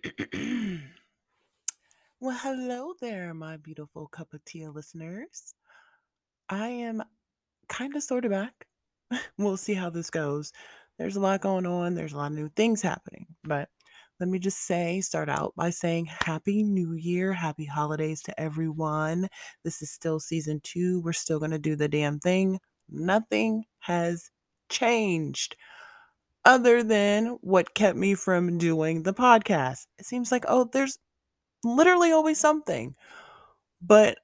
well, hello there, my beautiful cup of tea listeners. I am kind of sort of back. we'll see how this goes. There's a lot going on, there's a lot of new things happening. But let me just say, start out by saying Happy New Year, Happy Holidays to everyone. This is still season two. We're still going to do the damn thing. Nothing has changed other than what kept me from doing the podcast. It seems like, oh, there's literally always something. But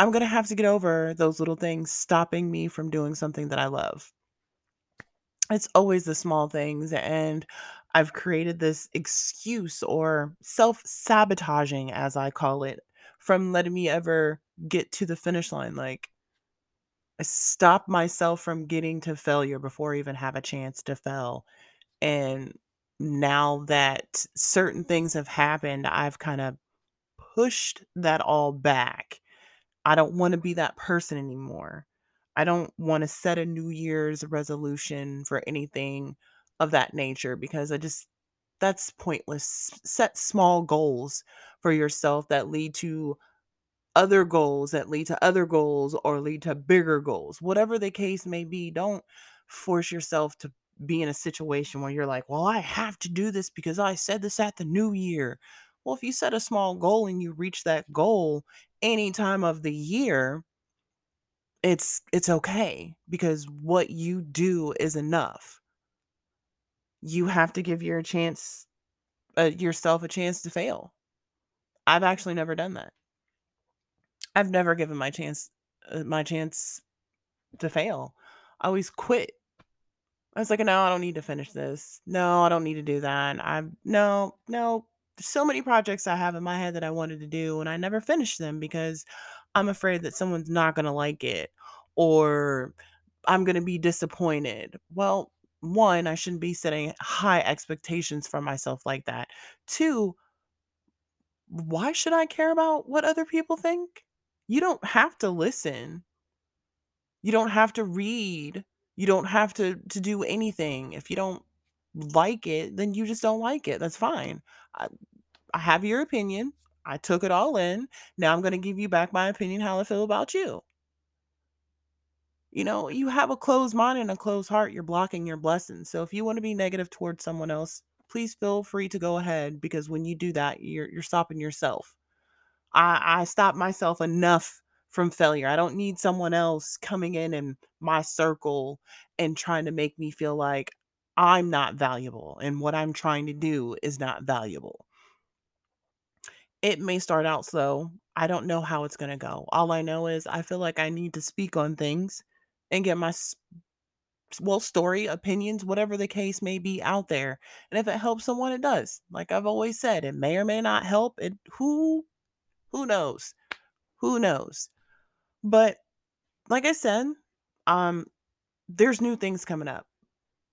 I'm going to have to get over those little things stopping me from doing something that I love. It's always the small things. And I've created this excuse or self sabotaging, as I call it, from letting me ever get to the finish line. Like, Stop myself from getting to failure before I even have a chance to fail. And now that certain things have happened, I've kind of pushed that all back. I don't want to be that person anymore. I don't want to set a New Year's resolution for anything of that nature because I just, that's pointless. Set small goals for yourself that lead to other goals that lead to other goals or lead to bigger goals. Whatever the case may be, don't force yourself to be in a situation where you're like, well, I have to do this because I said this at the new year. Well, if you set a small goal and you reach that goal any time of the year, it's it's okay because what you do is enough. You have to give your chance uh, yourself a chance to fail. I've actually never done that. I've never given my chance uh, my chance to fail. I always quit. I was like, no, I don't need to finish this. No, I don't need to do that. I'm no, no. So many projects I have in my head that I wanted to do, and I never finished them because I'm afraid that someone's not going to like it or I'm going to be disappointed. Well, one, I shouldn't be setting high expectations for myself like that. Two, why should I care about what other people think? You don't have to listen. You don't have to read. You don't have to to do anything. If you don't like it, then you just don't like it. That's fine. I, I have your opinion. I took it all in. Now I'm going to give you back my opinion how I feel about you. You know, you have a closed mind and a closed heart, you're blocking your blessings. So if you want to be negative towards someone else, please feel free to go ahead because when you do that, you're you're stopping yourself. I I stop myself enough from failure. I don't need someone else coming in in my circle and trying to make me feel like I'm not valuable and what I'm trying to do is not valuable. It may start out slow. I don't know how it's going to go. All I know is I feel like I need to speak on things and get my well story, opinions, whatever the case may be out there. And if it helps someone it does. Like I've always said, it may or may not help. It who who knows? Who knows? But like I said, um, there's new things coming up.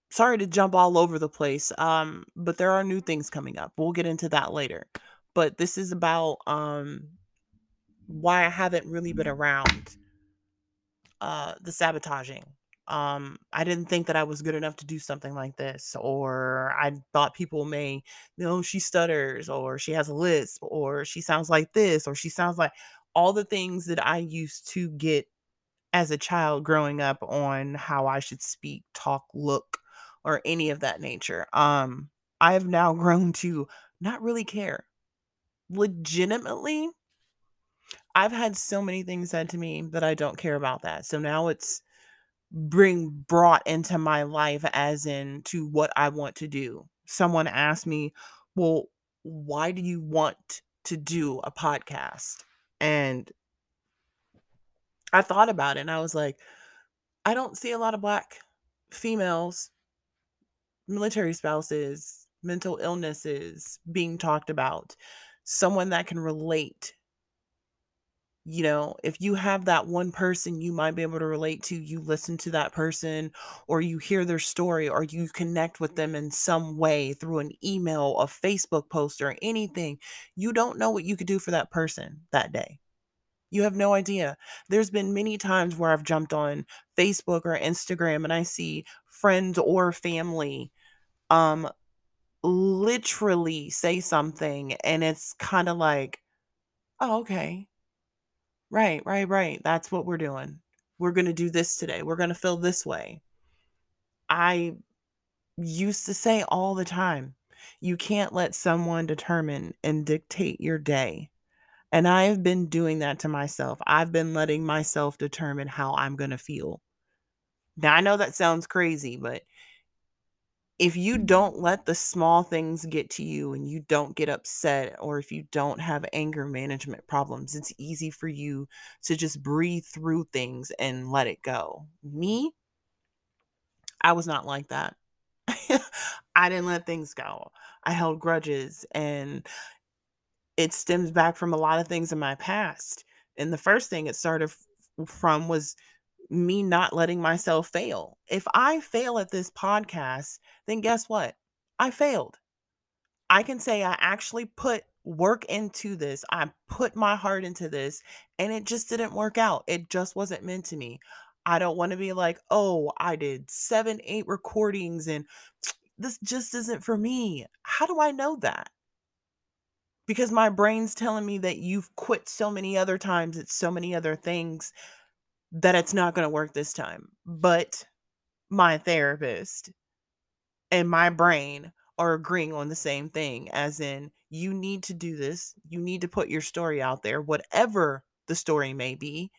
Sorry to jump all over the place, um, but there are new things coming up. We'll get into that later. But this is about um why I haven't really been around uh the sabotaging. Um, I didn't think that I was good enough to do something like this, or I thought people may, you know, she stutters, or she has a lisp, or she sounds like this, or she sounds like all the things that I used to get as a child growing up on how I should speak, talk, look, or any of that nature. Um, I have now grown to not really care. Legitimately, I've had so many things said to me that I don't care about that. So now it's bring brought into my life as in to what I want to do. Someone asked me, "Well, why do you want to do a podcast?" And I thought about it and I was like, I don't see a lot of black females, military spouses, mental illnesses being talked about. Someone that can relate. You know, if you have that one person you might be able to relate to, you listen to that person or you hear their story or you connect with them in some way through an email, a Facebook post, or anything, you don't know what you could do for that person that day. You have no idea. There's been many times where I've jumped on Facebook or Instagram and I see friends or family um literally say something and it's kind of like, oh, okay. Right, right, right. That's what we're doing. We're going to do this today. We're going to feel this way. I used to say all the time, you can't let someone determine and dictate your day. And I have been doing that to myself. I've been letting myself determine how I'm going to feel. Now, I know that sounds crazy, but if you mm-hmm. don't let the small things get to you and you don't get upset, or if you don't have anger management problems, it's easy for you to just breathe through things and let it go. Me, I was not like that. I didn't let things go. I held grudges and it stems back from a lot of things in my past. And the first thing it started from was me not letting myself fail. If I fail at this podcast, then guess what? I failed. I can say I actually put work into this. I put my heart into this and it just didn't work out. It just wasn't meant to me. I don't want to be like, oh, I did seven, eight recordings and this just isn't for me. How do I know that? Because my brain's telling me that you've quit so many other times, it's so many other things that it's not going to work this time. But my therapist and my brain are agreeing on the same thing, as in, you need to do this. You need to put your story out there, whatever the story may be.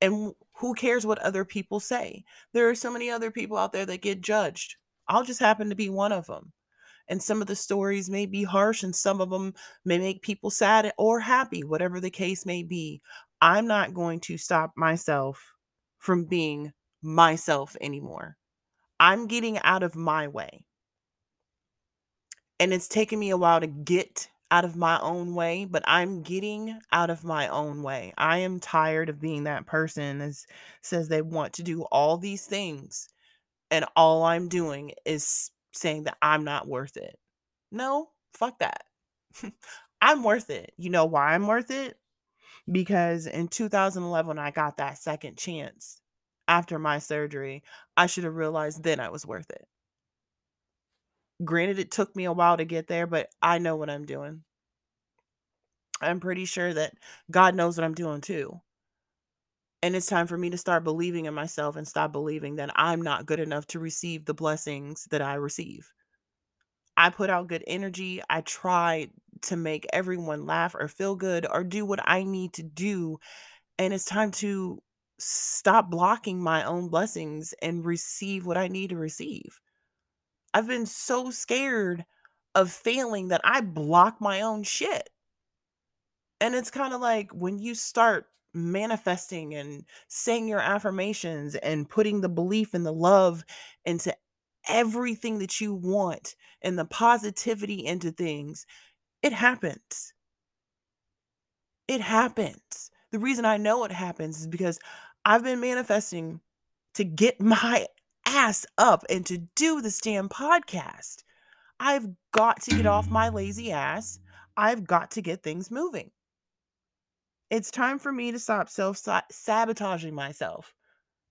And who cares what other people say? There are so many other people out there that get judged. I'll just happen to be one of them. And some of the stories may be harsh, and some of them may make people sad or happy, whatever the case may be. I'm not going to stop myself from being myself anymore. I'm getting out of my way. And it's taken me a while to get out of my own way, but I'm getting out of my own way. I am tired of being that person that says they want to do all these things, and all I'm doing is saying that I'm not worth it. No, fuck that. I'm worth it. You know why I'm worth it? Because in 2011, I got that second chance after my surgery. I should have realized then I was worth it. Granted, it took me a while to get there, but I know what I'm doing. I'm pretty sure that God knows what I'm doing too. And it's time for me to start believing in myself and stop believing that I'm not good enough to receive the blessings that I receive. I put out good energy. I try to make everyone laugh or feel good or do what I need to do. And it's time to stop blocking my own blessings and receive what I need to receive. I've been so scared of failing that I block my own shit. And it's kind of like when you start manifesting and saying your affirmations and putting the belief and the love into everything that you want and the positivity into things, it happens. It happens. The reason I know it happens is because I've been manifesting to get my ass up and to do this damn podcast. I've got to get off my lazy ass. I've got to get things moving. It's time for me to stop self sabotaging myself.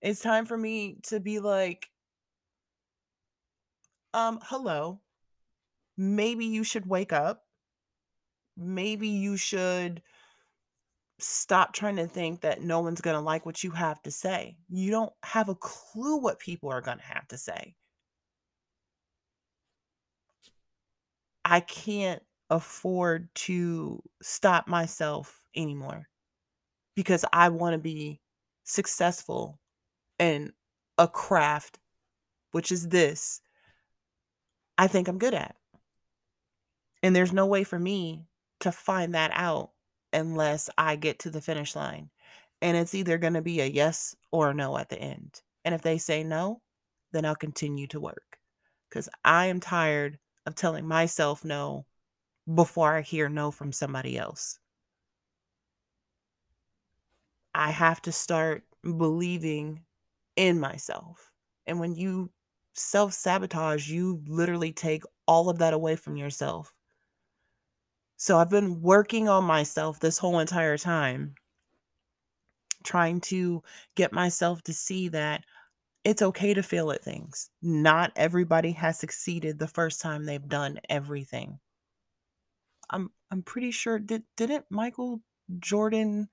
It's time for me to be like, um, hello. Maybe you should wake up. Maybe you should stop trying to think that no one's going to like what you have to say. You don't have a clue what people are going to have to say. I can't afford to stop myself anymore because I want to be successful in a craft, which is this, I think I'm good at. And there's no way for me to find that out unless I get to the finish line. And it's either going to be a yes or a no at the end. And if they say no, then I'll continue to work because I am tired of telling myself no before I hear no from somebody else. I have to start believing in myself. And when you self sabotage, you literally take all of that away from yourself. So I've been working on myself this whole entire time, trying to get myself to see that it's okay to fail at things. Not everybody has succeeded the first time they've done everything. I'm I'm pretty sure did didn't Michael Jordan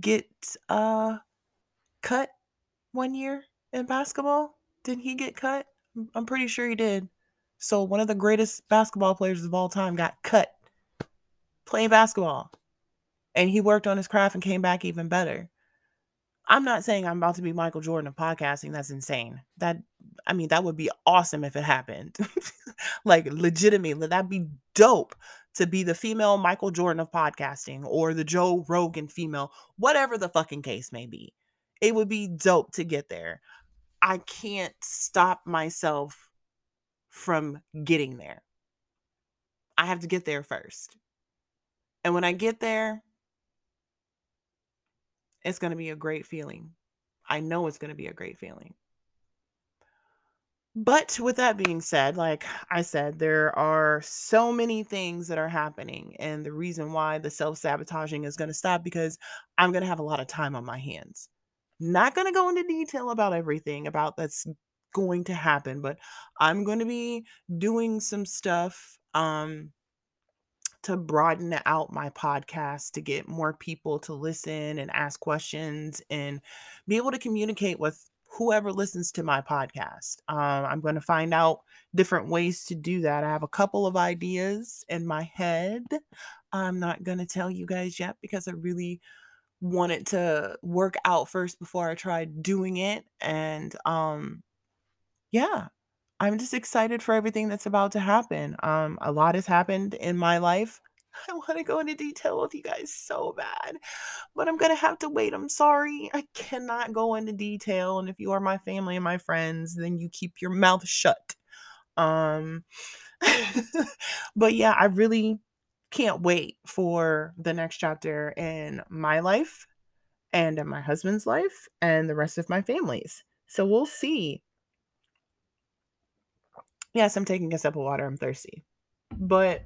get uh cut one year in basketball? Didn't he get cut? I'm pretty sure he did. So one of the greatest basketball players of all time got cut playing basketball. And he worked on his craft and came back even better. I'm not saying I'm about to be Michael Jordan of podcasting. That's insane. That I mean, that would be awesome if it happened. like legitimately, that'd be dope to be the female Michael Jordan of podcasting or the Joe Rogan female, whatever the fucking case may be. It would be dope to get there. I can't stop myself from getting there. I have to get there first. And when I get there, it's going to be a great feeling. I know it's going to be a great feeling. But with that being said, like I said, there are so many things that are happening. And the reason why the self sabotaging is going to stop because I'm going to have a lot of time on my hands. Not going to go into detail about everything about that's going to happen, but I'm going to be doing some stuff um to broaden out my podcast to get more people to listen and ask questions and be able to communicate with whoever listens to my podcast. Um, I'm going to find out different ways to do that. I have a couple of ideas in my head. I'm not going to tell you guys yet because I really want it to work out first before I try doing it. And um, yeah, I'm just excited for everything that's about to happen. Um, a lot has happened in my life. I want to go into detail with you guys so bad, but I'm going to have to wait. I'm sorry. I cannot go into detail. And if you are my family and my friends, then you keep your mouth shut. Um, but yeah, I really can't wait for the next chapter in my life and in my husband's life and the rest of my family's. So we'll see Yes, I'm taking a sip of water. I'm thirsty. But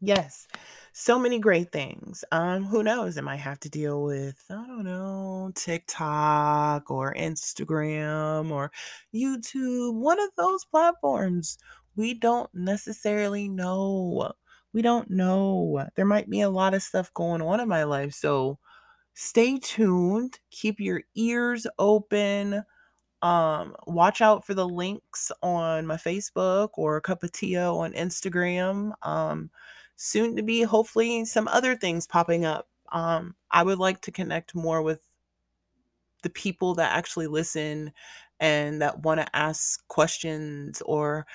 yes, so many great things. Um, who knows? I might have to deal with, I don't know, TikTok or Instagram or YouTube, one of those platforms. We don't necessarily know. We don't know. There might be a lot of stuff going on in my life. So stay tuned. Keep your ears open um, watch out for the links on my Facebook or Cup on Instagram. Um, soon to be, hopefully, some other things popping up. Um, I would like to connect more with the people that actually listen and that want to ask questions or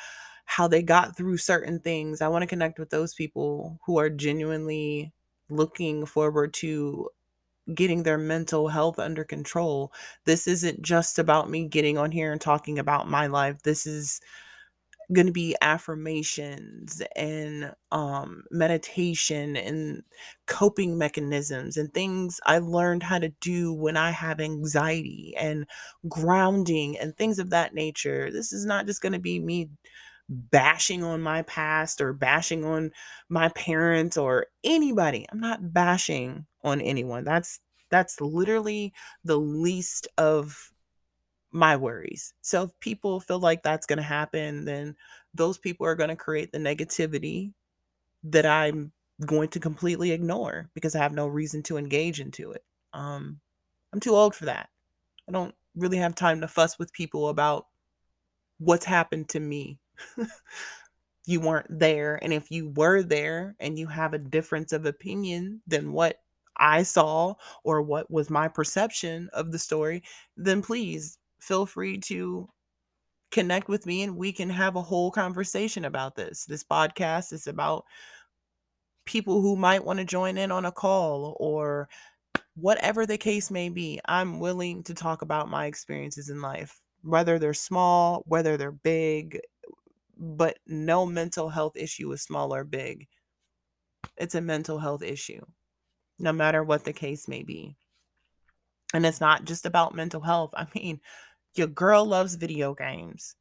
how they got through certain things. I want to connect with those people who are genuinely looking forward to getting their mental health under control. This isn't just about me getting on here and talking about my life. This is going to be affirmations and um, meditation and coping mechanisms and things I learned how to do when I have anxiety and grounding and things of that nature. This is not just going to be me bashing on my past or bashing on my parents or anybody. I'm not bashing on anyone. That's that's literally the least of my worries. So if people feel like that's going to happen, then those people are going to create the negativity that I'm going to completely ignore because I have no reason to engage into it. Um, I'm too old for that. I don't really have time to fuss with people about what's happened to me. you weren't there. And if you were there and you have a difference of opinion than what I saw or what was my perception of the story, then please feel free to connect with me and we can have a whole conversation about this. This podcast is about people who might want to join in on a call or whatever the case may be. I'm willing to talk about my experiences in life, whether they're small, whether they're big, but no mental health issue is small or big. It's a mental health issue no matter what the case may be. And it's not just about mental health. I mean, your girl loves video games.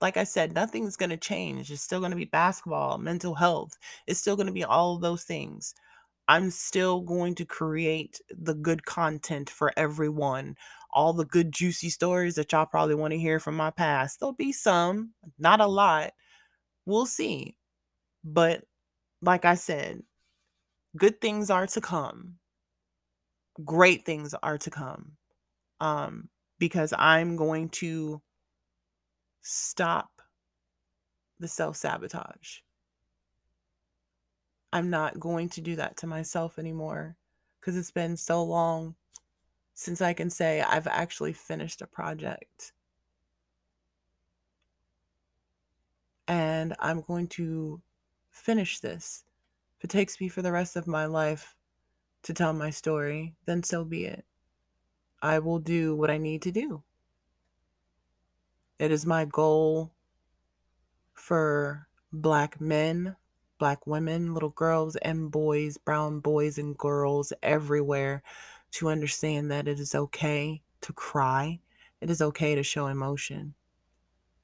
Like I said, nothing's going to change. It's still going to be basketball, mental health. It's still going to be all those things. I'm still going to create the good content for everyone all the good, juicy stories that y'all probably want to hear from my past. There'll be some, not a lot. We'll see. But like I said, good things are to come. Great things are to come. Um, because I'm going to stop the self sabotage. I'm not going to do that to myself anymore because it's been so long since I can say I've actually finished a project. And I'm going to finish this. If it takes me for the rest of my life to tell my story, then so be it. I will do what I need to do. It is my goal for Black men, Black women, little girls and boys, brown boys and girls everywhere to understand that it is okay to cry. It is okay to show emotion.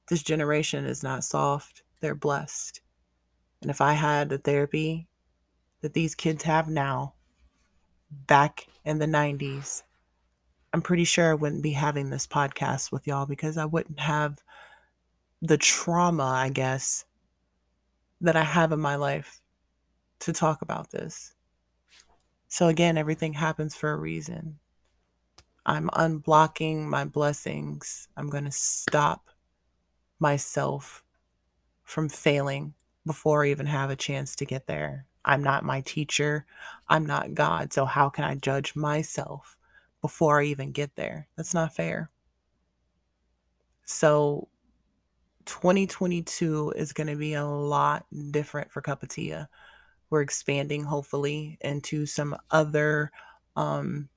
This generation is not soft, they're blessed. And if I had the therapy that these kids have now, back in the 90s, I'm pretty sure I wouldn't be having this podcast with y'all because I wouldn't have the trauma, I guess, that I have in my life to talk about this. So, again, everything happens for a reason. I'm unblocking my blessings. I'm going to stop myself from failing before I even have a chance to get there. I'm not my teacher. I'm not God. So, how can I judge myself before I even get there. That's not fair. So 2022 is going to be a lot different for Cup of Tia. We're expanding hopefully into some other um,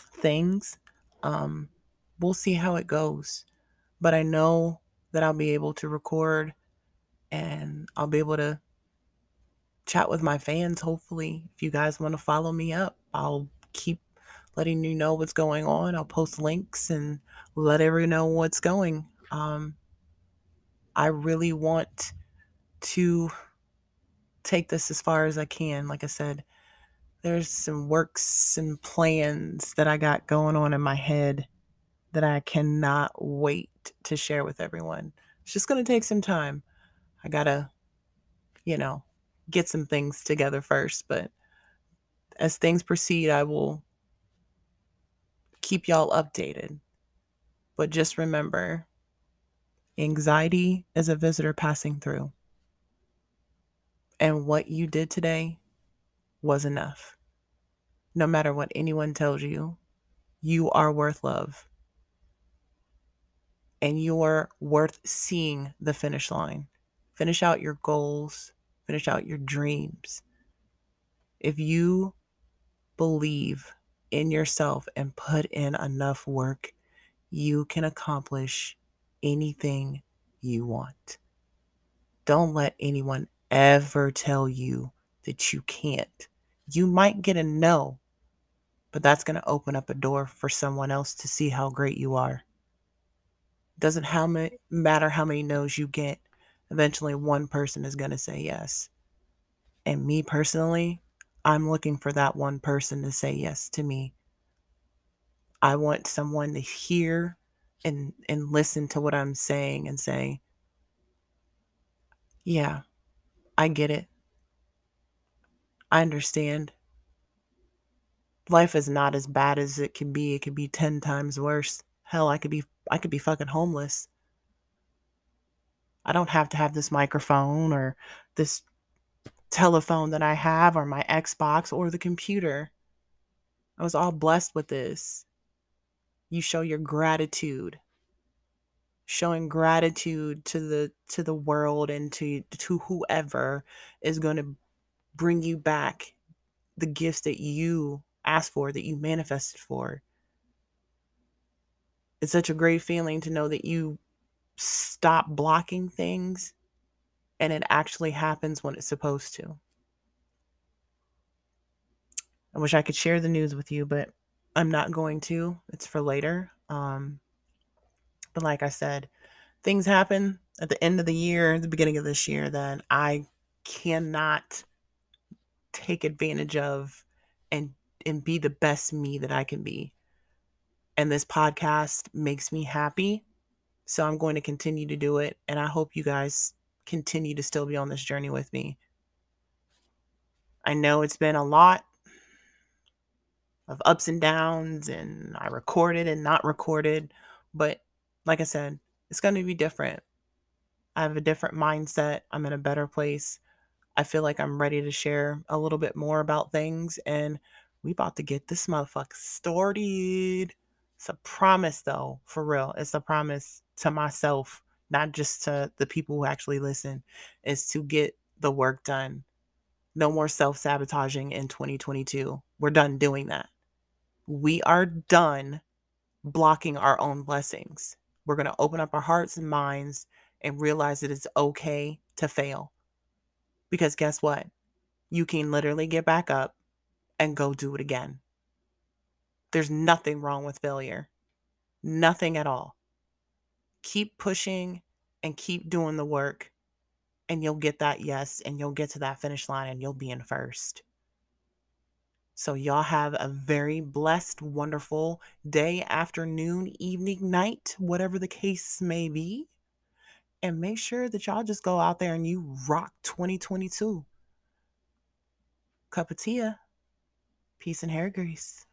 things. Um, we'll see how it goes. But I know that I'll be able to record and I'll be able to chat with my fans hopefully. If you guys want to follow me up, I'll keep letting you know what's going on. I'll post links and let everyone know what's going. Um, I really want to take this as far as I can. Like I said, there's some works and plans that I got going on in my head that I cannot wait to share with everyone. It's just going to take some time. I got to, you know, get some things together first, but as things proceed, I will keep y'all updated. But just remember anxiety is a visitor passing through. And what you did today was enough. No matter what anyone tells you, you are worth love. And you're worth seeing the finish line. Finish out your goals, finish out your dreams. If you believe in yourself and put in enough work, you can accomplish anything you want. Don't let anyone ever tell you that you can't. You might get a no, but that's going to open up a door for someone else to see how great you are. Doesn't how many, matter how many no's you get, eventually one person is going to say yes. And me personally, I'm looking for that one person to say yes to me. I want someone to hear and and listen to what I'm saying and say, "Yeah, I get it. I understand. Life is not as bad as it can be. It could be 10 times worse. Hell, I could be I could be fucking homeless. I don't have to have this microphone or this telephone that I have or my Xbox or the computer. I was all blessed with this. You show your gratitude. Showing gratitude to the to the world and to to whoever is going to bring you back the gifts that you asked for, that you manifested for. It's such a great feeling to know that you stop blocking things and it actually happens when it's supposed to. I wish I could share the news with you, but I'm not going to. It's for later. Um, but like I said, things happen at the end of the year, the beginning of this year, that I cannot take advantage of and and be the best me that I can be. And this podcast makes me happy. So I'm going to continue to do it. And I hope you guys continue to still be on this journey with me. I know it's been a lot of ups and downs, and I recorded and not recorded. But like I said, it's going to be different. I have a different mindset. I'm in a better place. I feel like I'm ready to share a little bit more about things, and we about to get this motherfucker started. It's a promise, though, for real. It's a promise to myself, not just to the people who actually listen, is to get the work done. No more self sabotaging in 2022. We're done doing that. We are done blocking our own blessings. We're going to open up our hearts and minds and realize that it's okay to fail. Because guess what? You can literally get back up and go do it again. There's nothing wrong with failure. Nothing at all. Keep pushing and keep doing the work, and you'll get that yes, and you'll get to that finish line, and you'll be in first. So, y'all have a very blessed, wonderful day, afternoon, evening, night, whatever the case may be. And make sure that y'all just go out there and you rock 2022. Cup of tea. Peace and hair grease.